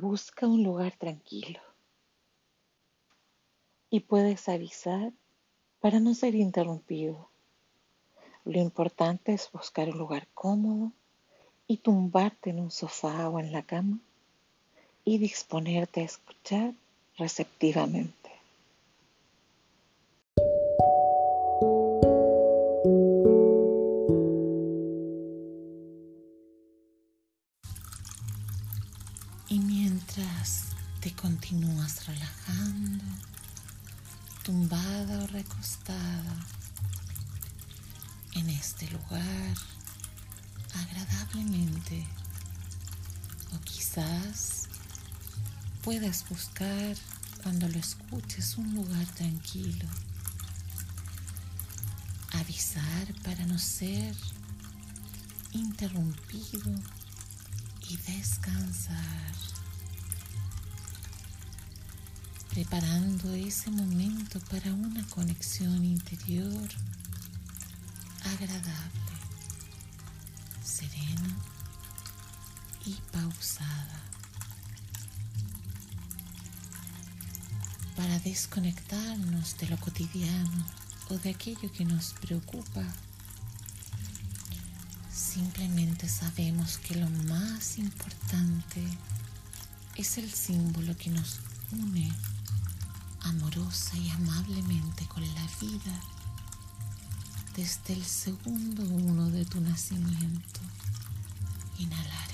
busca un lugar tranquilo y puedes avisar para no ser interrumpido. Lo importante es buscar un lugar cómodo y tumbarte en un sofá o en la cama y disponerte a escuchar receptivamente. Tranquilo, avisar para no ser interrumpido y descansar, preparando ese momento para una conexión interior agradable, serena y pausada. Para desconectarnos de lo cotidiano o de aquello que nos preocupa Simplemente sabemos que lo más importante es el símbolo que nos une amorosa y amablemente con la vida desde el segundo uno de tu nacimiento. Inhalar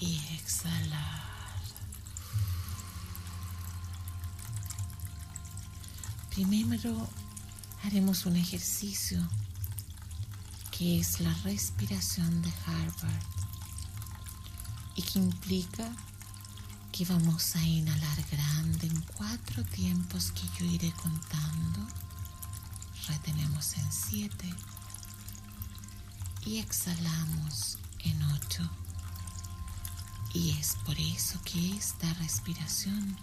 y exhalar. Primero haremos un ejercicio que es la respiración de Harvard y que implica que vamos a inhalar grande en cuatro tiempos que yo iré contando. Retenemos en siete y exhalamos en ocho. Y es por eso que esta respiración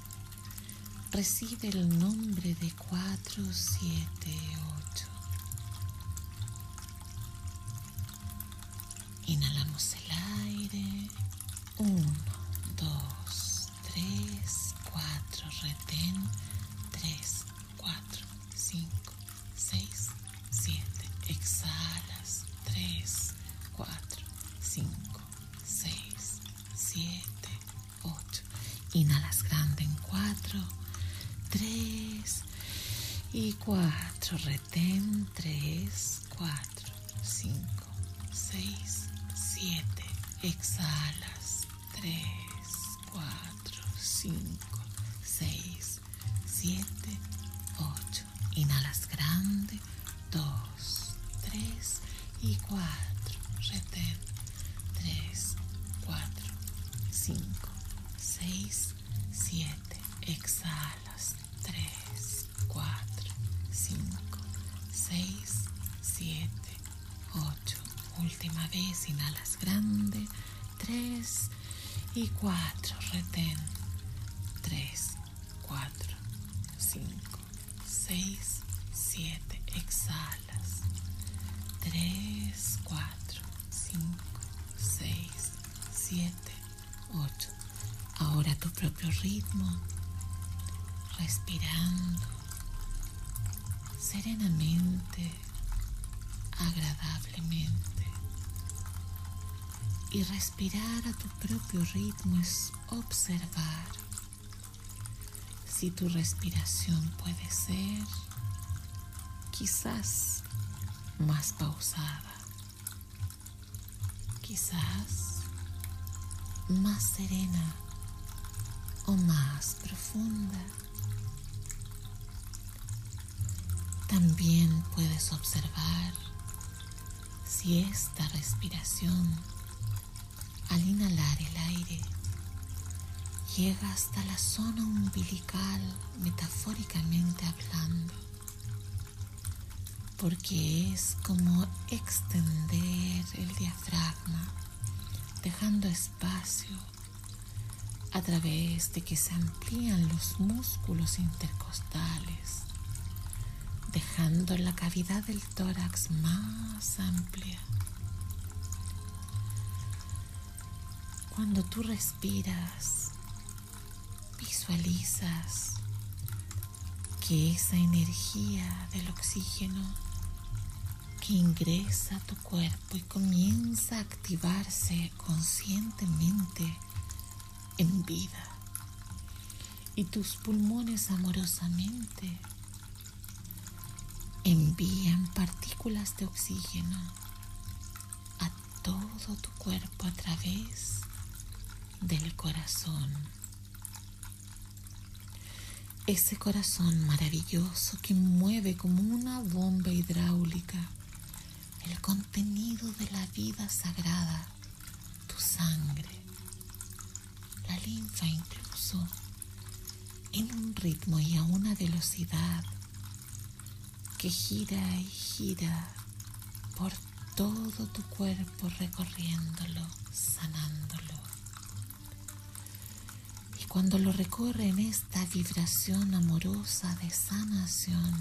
recibe el nombre de 478. Inhalas grande en 4, 3 y 4. Retén 3, 4, 5, 6, 7. Exhalas 3, 4, 5. Vez, inhalas grande. 3 y 4. Retén. 3, 4, 5, 6, 7. Exhalas. 3, 4, 5, 6, 7, 8. Ahora tu propio ritmo respirando serenamente, agradablemente. Y respirar a tu propio ritmo es observar si tu respiración puede ser quizás más pausada, quizás más serena o más profunda. También puedes observar si esta respiración al inhalar el aire llega hasta la zona umbilical metafóricamente hablando, porque es como extender el diafragma, dejando espacio a través de que se amplían los músculos intercostales dejando la cavidad del tórax más amplia. Cuando tú respiras, visualizas que esa energía del oxígeno que ingresa a tu cuerpo y comienza a activarse conscientemente en vida. Y tus pulmones amorosamente envían partículas de oxígeno a todo tu cuerpo a través del corazón. Ese corazón maravilloso que mueve como una bomba hidráulica el contenido de la vida sagrada, tu sangre, la linfa incluso, en un ritmo y a una velocidad que gira y gira por todo tu cuerpo recorriéndolo, sanándolo. Cuando lo recorre en esta vibración amorosa de sanación,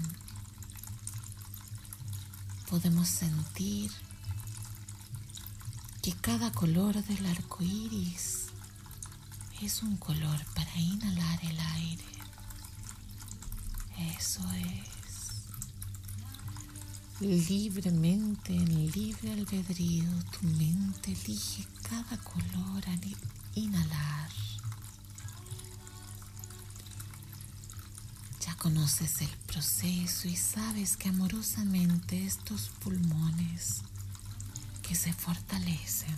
podemos sentir que cada color del arco iris es un color para inhalar el aire. Eso es. Libremente, en libre albedrío, tu mente elige cada color al inhalar. Conoces el proceso y sabes que amorosamente estos pulmones que se fortalecen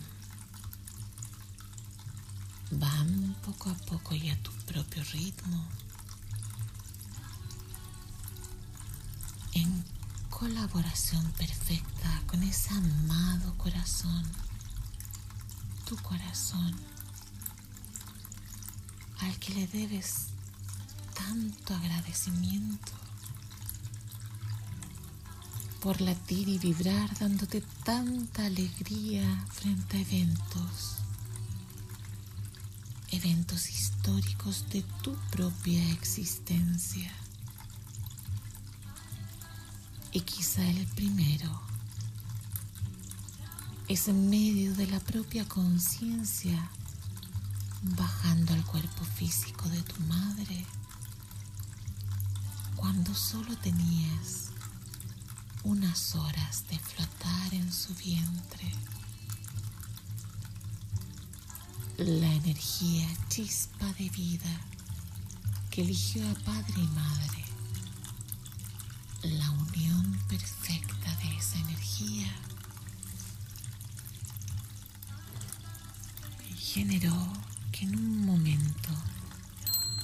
van poco a poco y a tu propio ritmo. En colaboración perfecta con ese amado corazón, tu corazón, al que le debes tanto agradecimiento por latir y vibrar dándote tanta alegría frente a eventos, eventos históricos de tu propia existencia. Y quizá el primero es en medio de la propia conciencia, bajando al cuerpo físico de tu madre, cuando solo tenías unas horas de flotar en su vientre. La energía chispa de vida que eligió a padre y madre la unión perfecta de esa energía generó que en un momento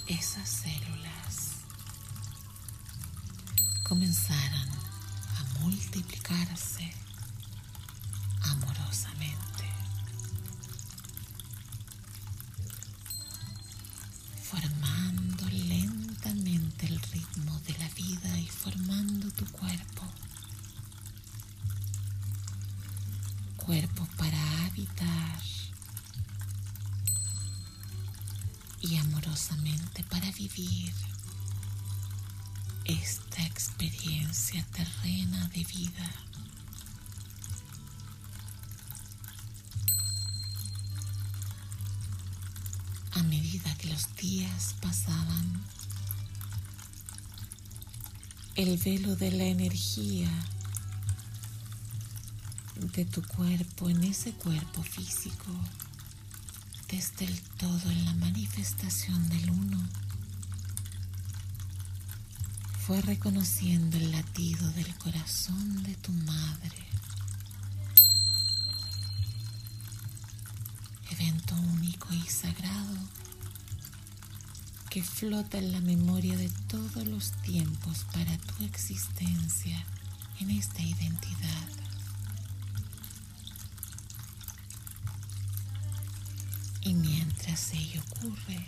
esas células comenzaran a multiplicarse amorosamente, formando lentamente el ritmo de la vida y formando tu cuerpo. Cuerpo para habitar y amorosamente para vivir esta experiencia terrena de vida. A medida que los días pasaban, el velo de la energía de tu cuerpo en ese cuerpo físico, desde el todo en la manifestación del uno, fue reconociendo el latido del corazón de tu madre. Evento único y sagrado que flota en la memoria de todos los tiempos para tu existencia en esta identidad. Y mientras ello ocurre,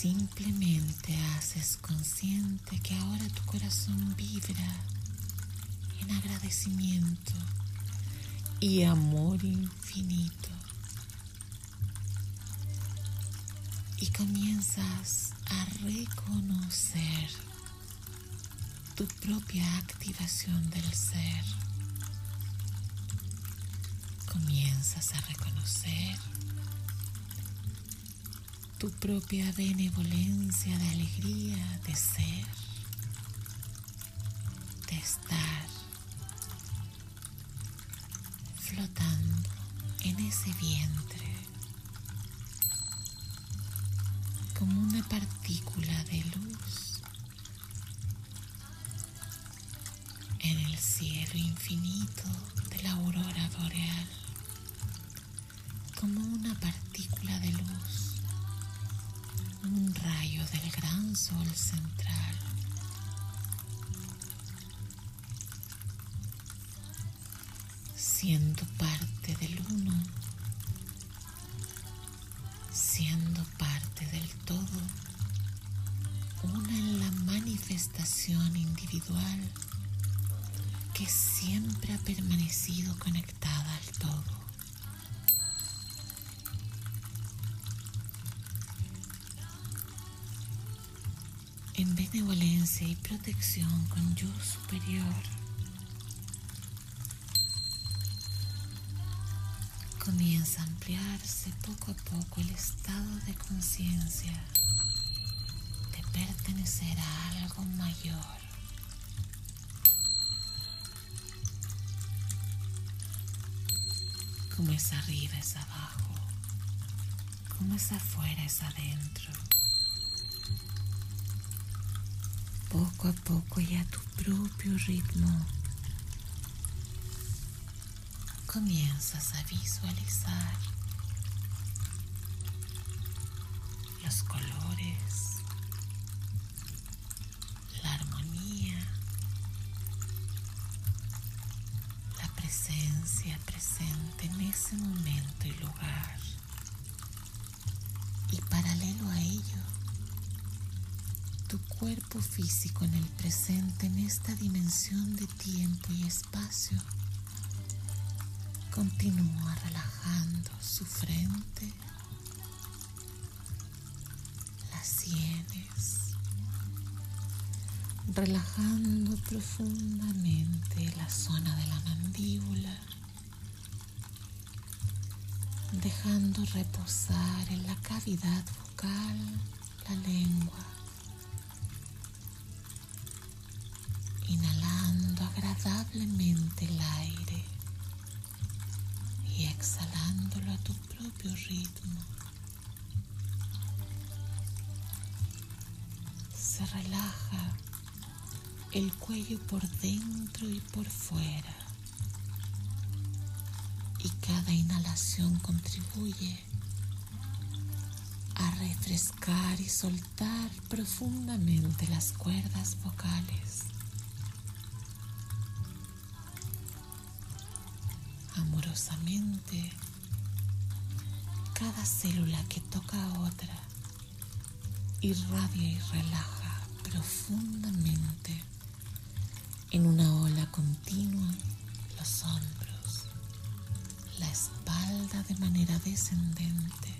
simplemente haces consciente que ahora tu corazón vibra en agradecimiento y amor infinito. Y comienzas a reconocer tu propia activación del ser comienzas a reconocer tu propia benevolencia de alegría de ser, de estar flotando en ese vientre como una partícula de luz en el cielo infinito de la aurora boreal, como una partícula de luz, un rayo del gran sol central. siendo parte del uno, siendo parte del todo, una en la manifestación individual que siempre ha permanecido conectada benevolencia y protección con yo superior. comienza a ampliarse poco a poco el estado de conciencia de pertenecer a algo mayor. Como es arriba es abajo, como es afuera es adentro. Poco a poco y a tu propio ritmo comienzas a visualizar los colores, la armonía, la presencia presente en ese momento y lugar. Y paralelo a ello, tu cuerpo físico en el presente, en esta dimensión de tiempo y espacio Continúa relajando su frente, las sienes, relajando profundamente la zona de la mandíbula, dejando reposar en la cavidad vocal la lengua, agradablemente el aire y exhalándolo a tu propio ritmo. Se relaja el cuello por dentro y por fuera y cada inhalación contribuye a refrescar y soltar profundamente las cuerdas vocales. Amorosamente. Cada célula que toca a otra irradia y relaja profundamente en una ola continua los hombros, la espalda de manera descendente,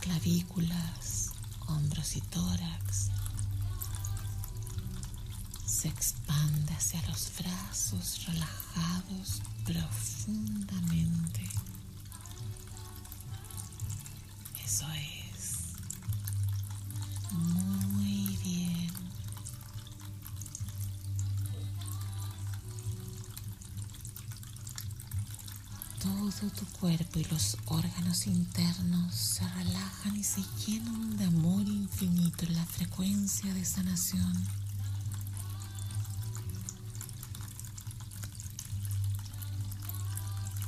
clavículas, hombros y tórax, se expande hacia los brazos relajados profundamente. Eso es. Muy bien. Todo tu cuerpo y los órganos internos se relajan y se llenan de amor infinito en la frecuencia de sanación.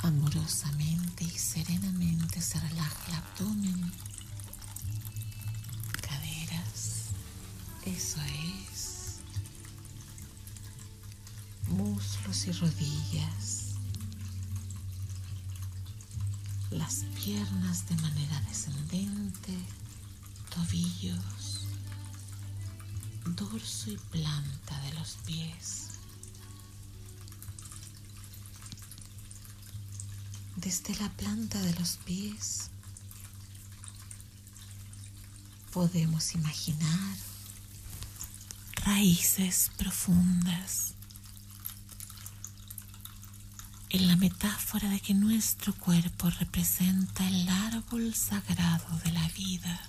Amorosamente y serenamente se relaja el abdomen, caderas, eso es, muslos y rodillas, las piernas de manera descendente, tobillos, dorso y planta de los pies. Desde la planta de los pies podemos imaginar raíces profundas en la metáfora de que nuestro cuerpo representa el árbol sagrado de la vida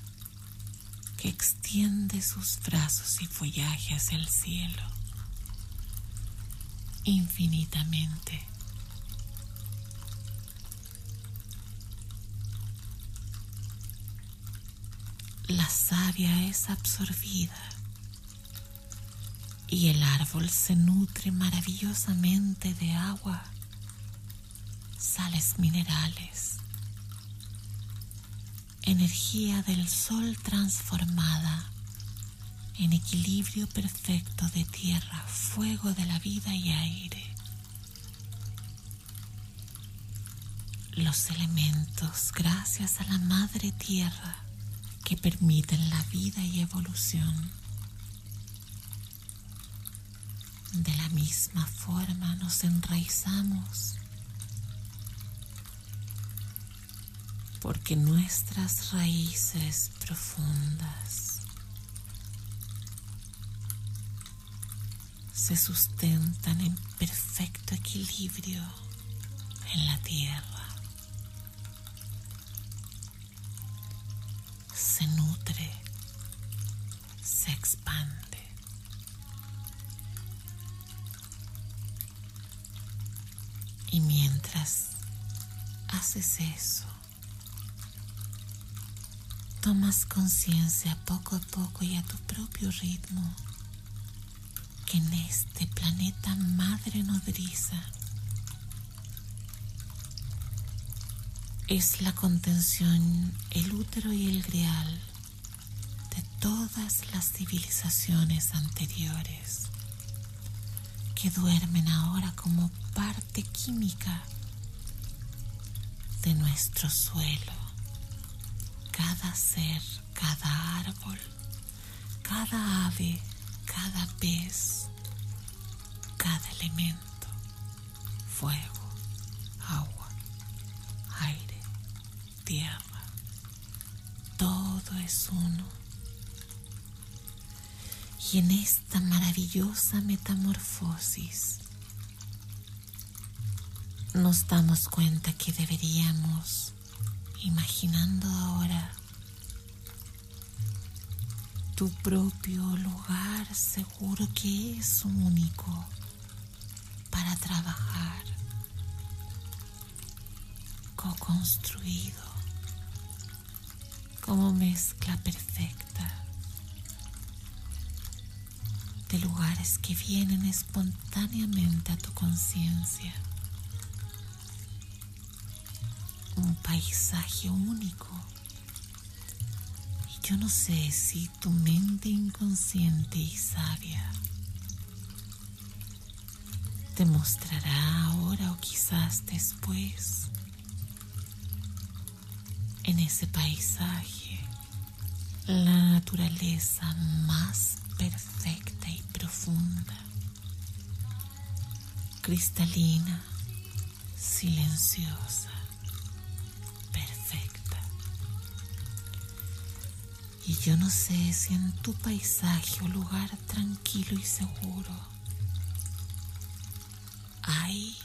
que extiende sus brazos y follaje hacia el cielo infinitamente. La savia es absorbida y el árbol se nutre maravillosamente de agua, sales minerales, energía del sol transformada en equilibrio perfecto de tierra, fuego de la vida y aire. Los elementos, gracias a la madre tierra, que permiten la vida y evolución. De la misma forma nos enraizamos porque nuestras raíces profundas se sustentan en perfecto equilibrio en la tierra. Se nutre, se expande. Y mientras haces eso, tomas conciencia poco a poco y a tu propio ritmo que en este planeta madre nodriza es la contención, el útero y el grial de todas las civilizaciones anteriores que duermen ahora como parte química de nuestro suelo. Cada ser, cada árbol, cada ave, cada pez, cada elemento, fuego, agua, aire, tierra, todo es uno. Y en esta maravillosa metamorfosis nos damos cuenta que deberíamos, imaginando ahora, tu propio lugar seguro que es único para trabajar, co-construido como mezcla perfecta de lugares que vienen espontáneamente a tu conciencia. Un paisaje único yo no sé si tu mente inconsciente y sabia te mostrará ahora o quizás después en ese paisaje la naturaleza más perfecta y profunda, cristalina, silenciosa Y yo no sé si en tu paisaje o lugar tranquilo y seguro hay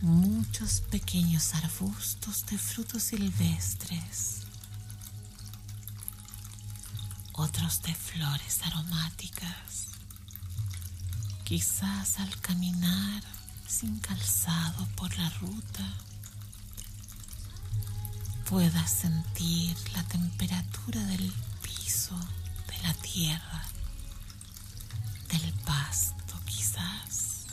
muchos pequeños arbustos de frutos silvestres, otros de flores aromáticas. Quizás al caminar sin calzado por la ruta, puedas sentir la temperatura del piso, de la tierra, del pasto quizás.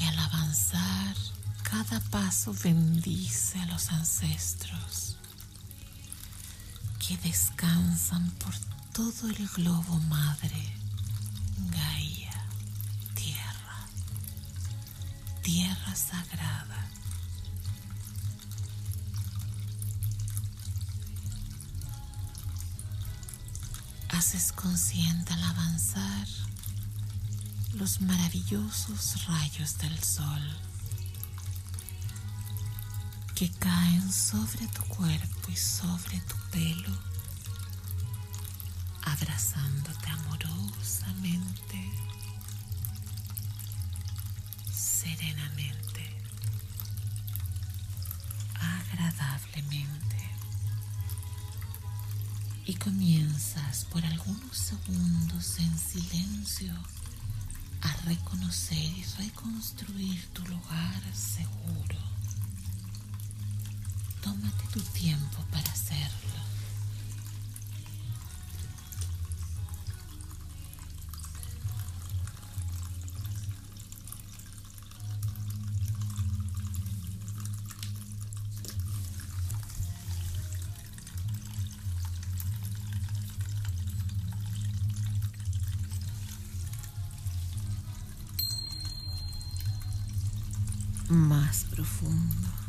Y al avanzar, cada paso bendice a los ancestros que descansan por todo el globo madre, Gaia. tierra sagrada. Haces consciente al avanzar los maravillosos rayos del sol que caen sobre tu cuerpo y sobre tu pelo, abrazándote amorosamente serenamente, agradablemente. Y comienzas por algunos segundos en silencio a reconocer y reconstruir tu lugar seguro. Tómate tu tiempo para hacerlo. Más profundo.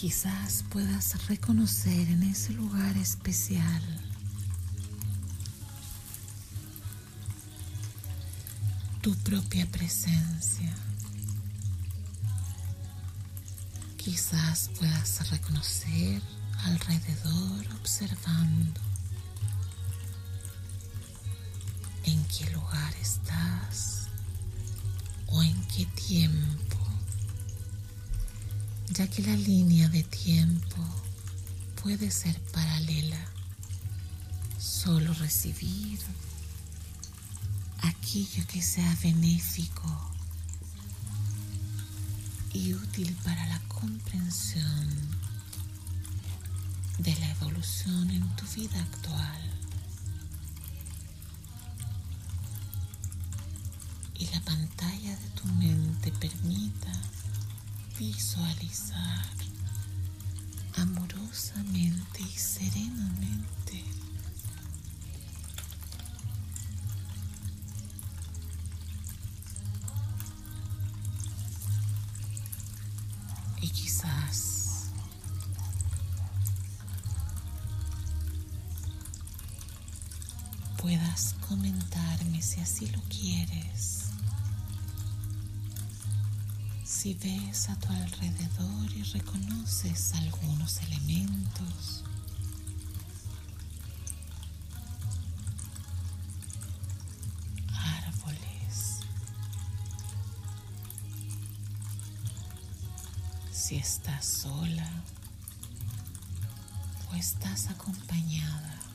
Quizás puedas reconocer en ese lugar especial tu propia presencia. Quizás puedas reconocer alrededor observando en qué lugar estás o en qué tiempo, ya que la línea de tiempo puede ser paralela, solo recibir aquello que sea benéfico y útil para la comprensión de la evolución en tu vida actual. y la pantalla de tu mente permita visualizar amorosamente y serenamente y quizás puedas comentarme si así lo quieres si ves a tu alrededor y reconoces algunos elementos, árboles, si estás sola o estás acompañada.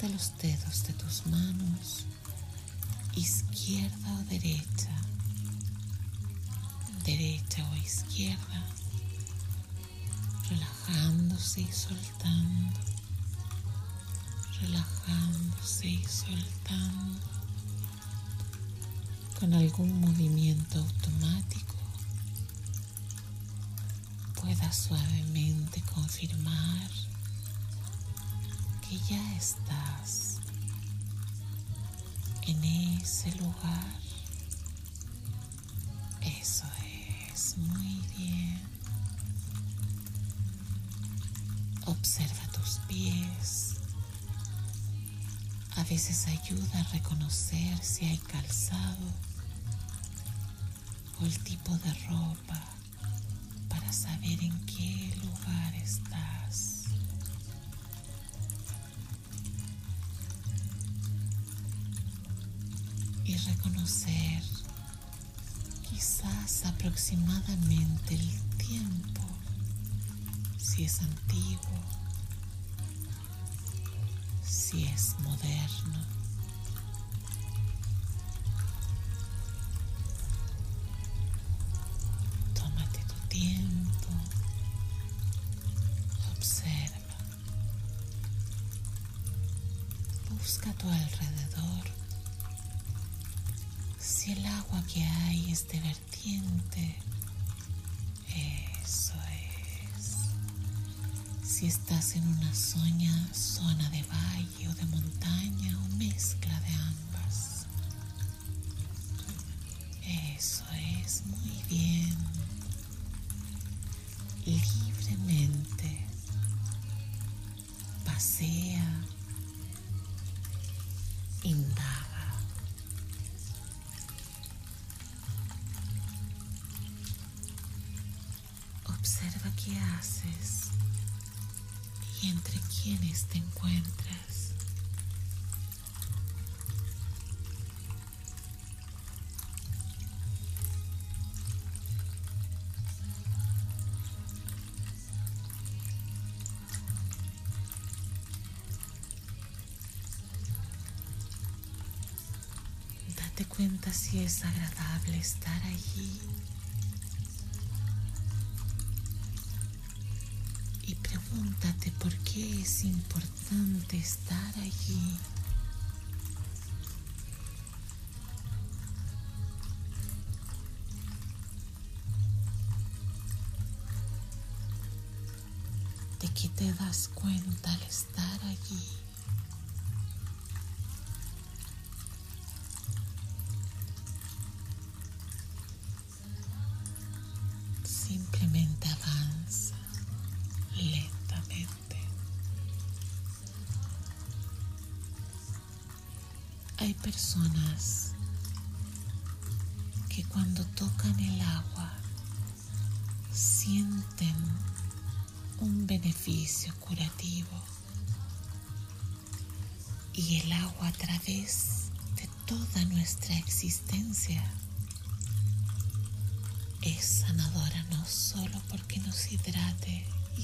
De los dedos de tus manos, izquierda o derecha, derecha o izquierda, relajándose y soltando, relajándose y soltando, con algún movimiento automático, puedas suavemente confirmar ya estás en ese lugar. Eso es muy bien. Observa tus pies. A veces ayuda a reconocer si hay calzado o el tipo de ropa para saber en qué lugar estás. Reconocer quizás aproximadamente el tiempo, si es antiguo, si es moderno. De vertiente. Eso es. Si estás en una zona, zona de valle o de montaña o mezcla de ambas. Eso es muy bien. Libremente pasea indaga. Observa qué haces y entre quiénes te encuentras. Date cuenta si es agradable estar allí. Y pregúntate por qué es importante estar allí. ¿De qué te das cuenta al estar allí?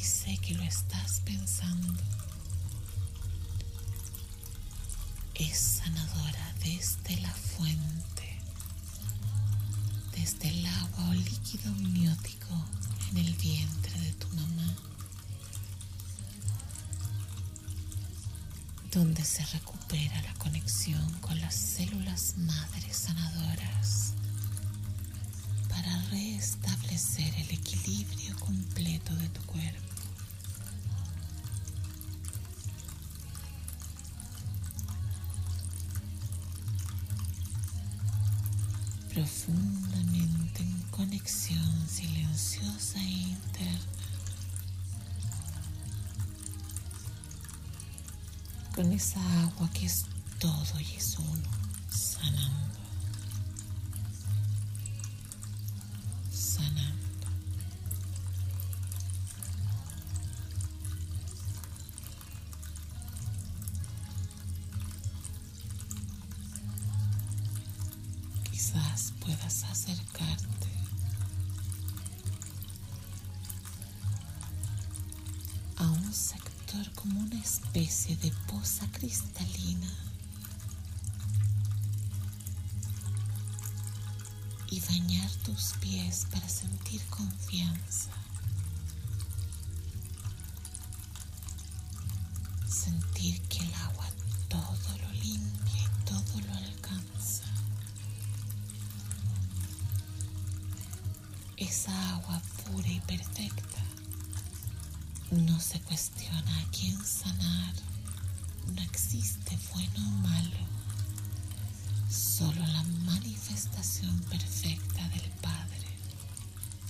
Y sé que lo estás pensando. Es sanadora desde la fuente, desde el agua o líquido amniótico en el vientre de tu mamá, donde se recupera la conexión con las células madres sanadoras para restablecer el equilibrio completo de tu cuerpo. Profundamente en conexión silenciosa e interna con esa agua que es todo y es uno, sanando. Perfecta del Padre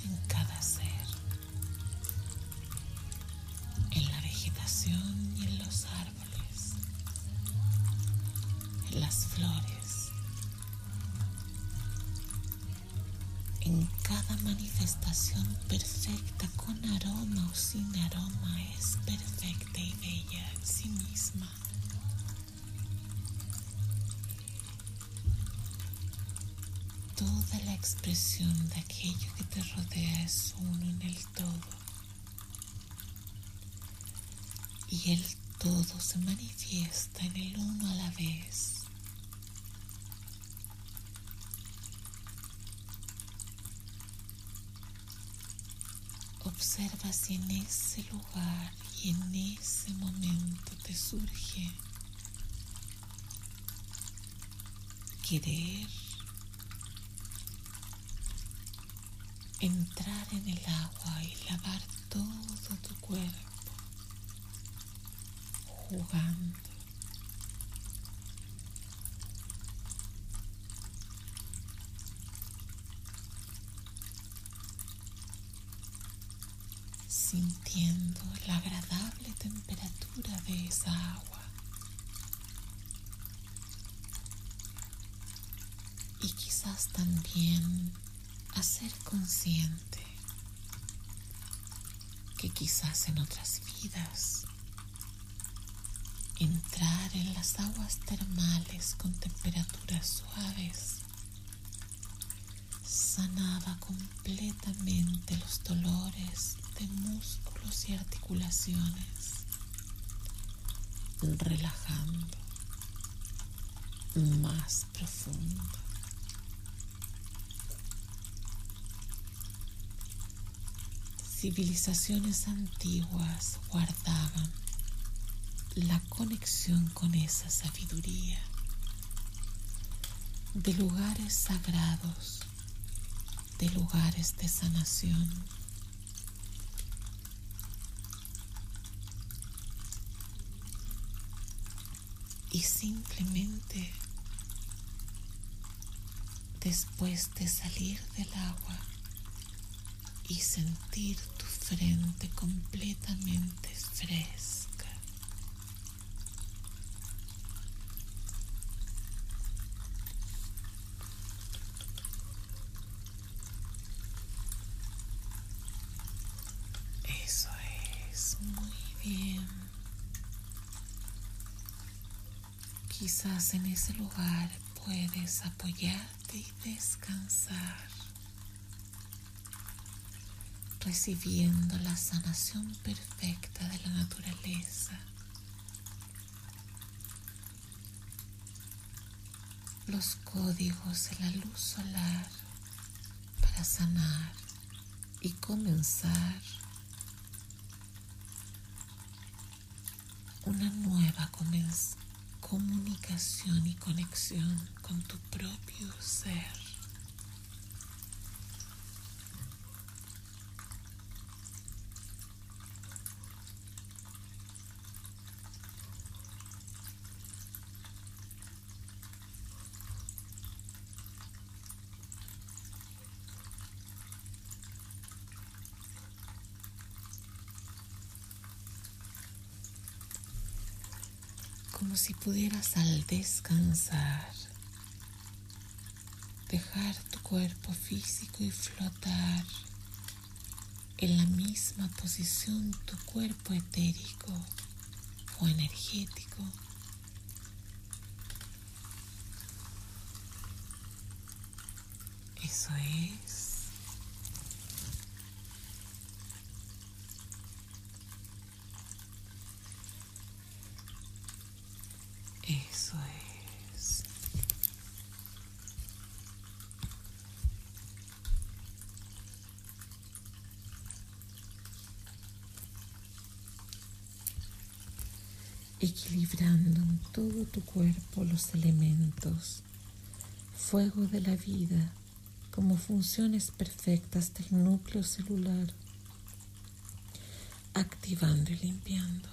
en cada ser, en la vegetación y en los árboles, en las flores. En cada manifestación perfecta con aroma o sin aroma es perfecta y bella en sí misma. Toda la expresión de aquello que te rodea es uno en el todo. Y el todo se manifiesta en el uno a la vez. Observa si en ese lugar y en ese momento te surge querer entrar en el agua y lavar todo tu cuerpo jugando. sintiendo la agradable temperatura de esa agua. Y quizás también hacer consciente que quizás en otras vidas entrar en las aguas termales con temperaturas suaves sanaba completamente los dolores de músculos y articulaciones, relajando más profundo. Civilizaciones antiguas guardaban la conexión con esa sabiduría de lugares sagrados, de lugares de sanación. Y simplemente después de salir del agua y sentir tu frente completamente fresca. Eso es muy bien. Quizás en ese lugar puedes apoyarte y descansar, recibiendo la sanación perfecta de la naturaleza. Los códigos de la luz solar para sanar y comenzar una nueva comunicación y conexión con tu propio ser. Como si pudieras al descansar dejar tu cuerpo físico y flotar en la misma posición tu cuerpo etérico o energético. Eso es. Eso es. Equilibrando en todo tu cuerpo los elementos, fuego de la vida como funciones perfectas del núcleo celular, activando y limpiando,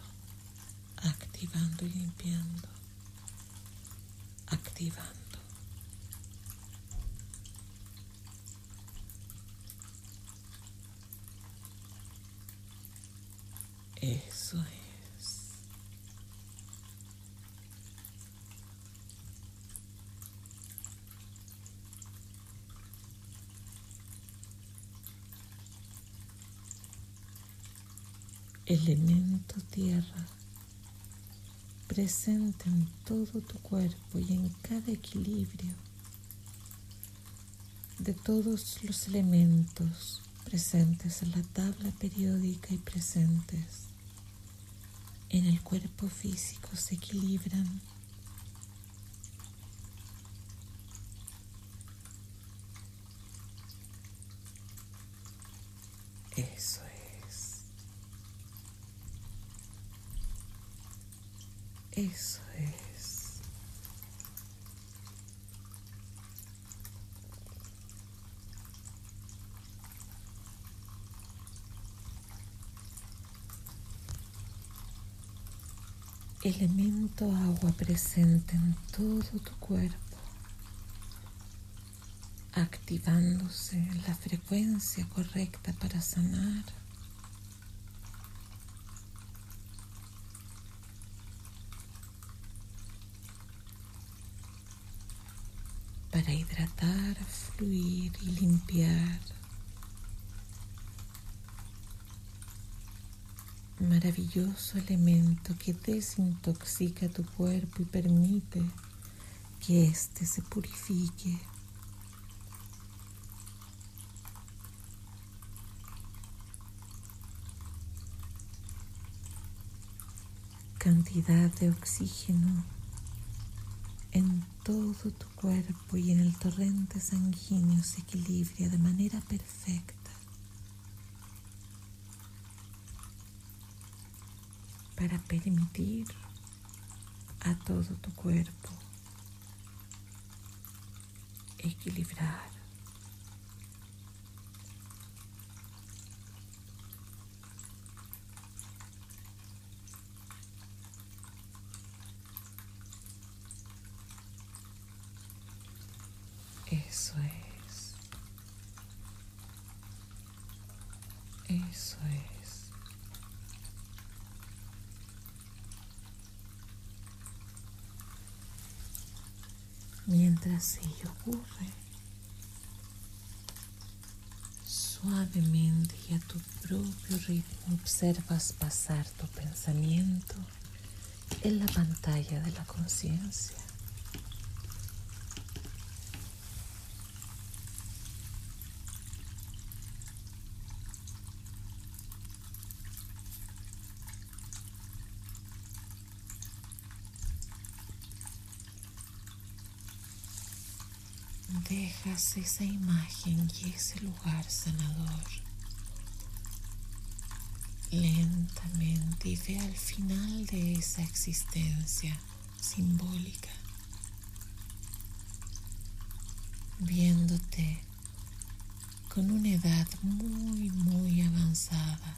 activando y limpiando activando. Eso es. Elemento tierra presente en todo tu cuerpo y en cada equilibrio de todos los elementos presentes en la tabla periódica y presentes en el cuerpo físico se equilibran. Eso es. Eso es. Elemento agua presente en todo tu cuerpo activándose la frecuencia correcta para sanar. Para hidratar, fluir y limpiar. Maravilloso elemento que desintoxica tu cuerpo y permite que éste se purifique. cantidad de oxígeno en todo tu cuerpo y en el torrente sanguíneo se equilibra de manera perfecta. Para permitir a todo tu cuerpo equilibrar Eso es. Eso es. Mientras ello ocurre, suavemente y a tu propio ritmo observas pasar tu pensamiento en la pantalla de la conciencia. Dejas esa imagen y ese lugar sanador lentamente y ve al final de esa existencia simbólica, viéndote con una edad muy, muy avanzada,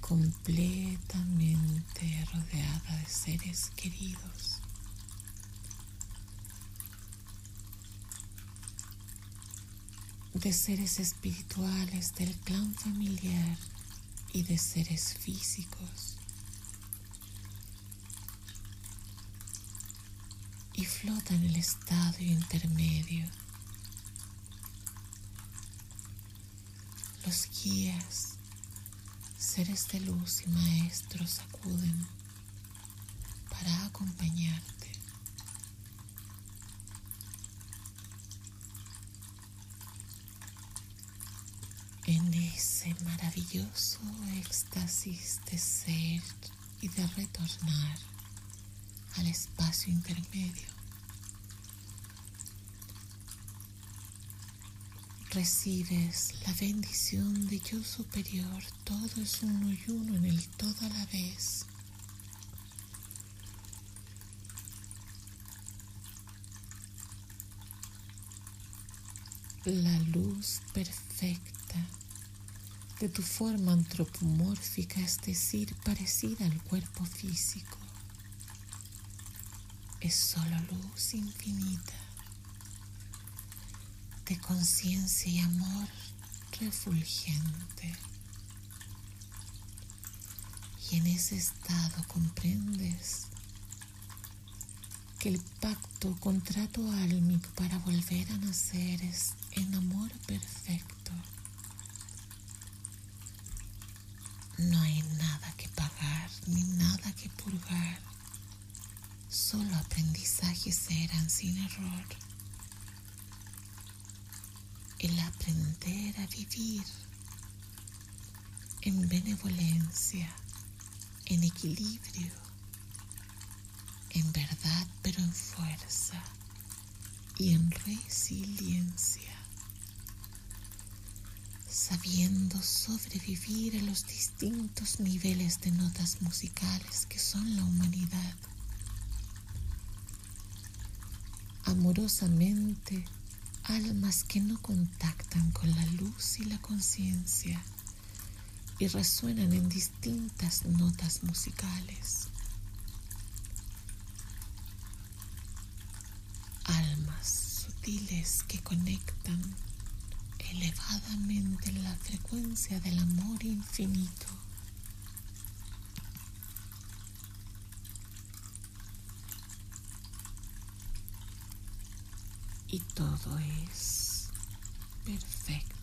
completamente rodeada de seres queridos. De seres espirituales del clan familiar y de seres físicos. Y flota en el estadio intermedio. Los guías, seres de luz y maestros acuden para acompañarte. en ese maravilloso éxtasis de ser y de retornar al espacio intermedio. Recibes la bendición de yo superior, todo es uno y uno en el todo a la vez. La luz perfecta de tu forma antropomórfica, es decir, parecida al cuerpo físico. Es solo luz infinita de conciencia y amor refulgente. Y en ese estado comprendes que el pacto, contrato álmico para volver a nacer es en amor perfecto perseveran sin error. El aprender a vivir en benevolencia, en equilibrio, en verdad pero en fuerza y en resiliencia, sabiendo sobrevivir a los distintos niveles de notas musicales que son la humanidad. Amorosamente, almas que no contactan con la luz y la conciencia y resuenan en distintas notas musicales. almas sutiles que conectan elevadamente la frecuencia del amor infinito. Y todo es perfecto.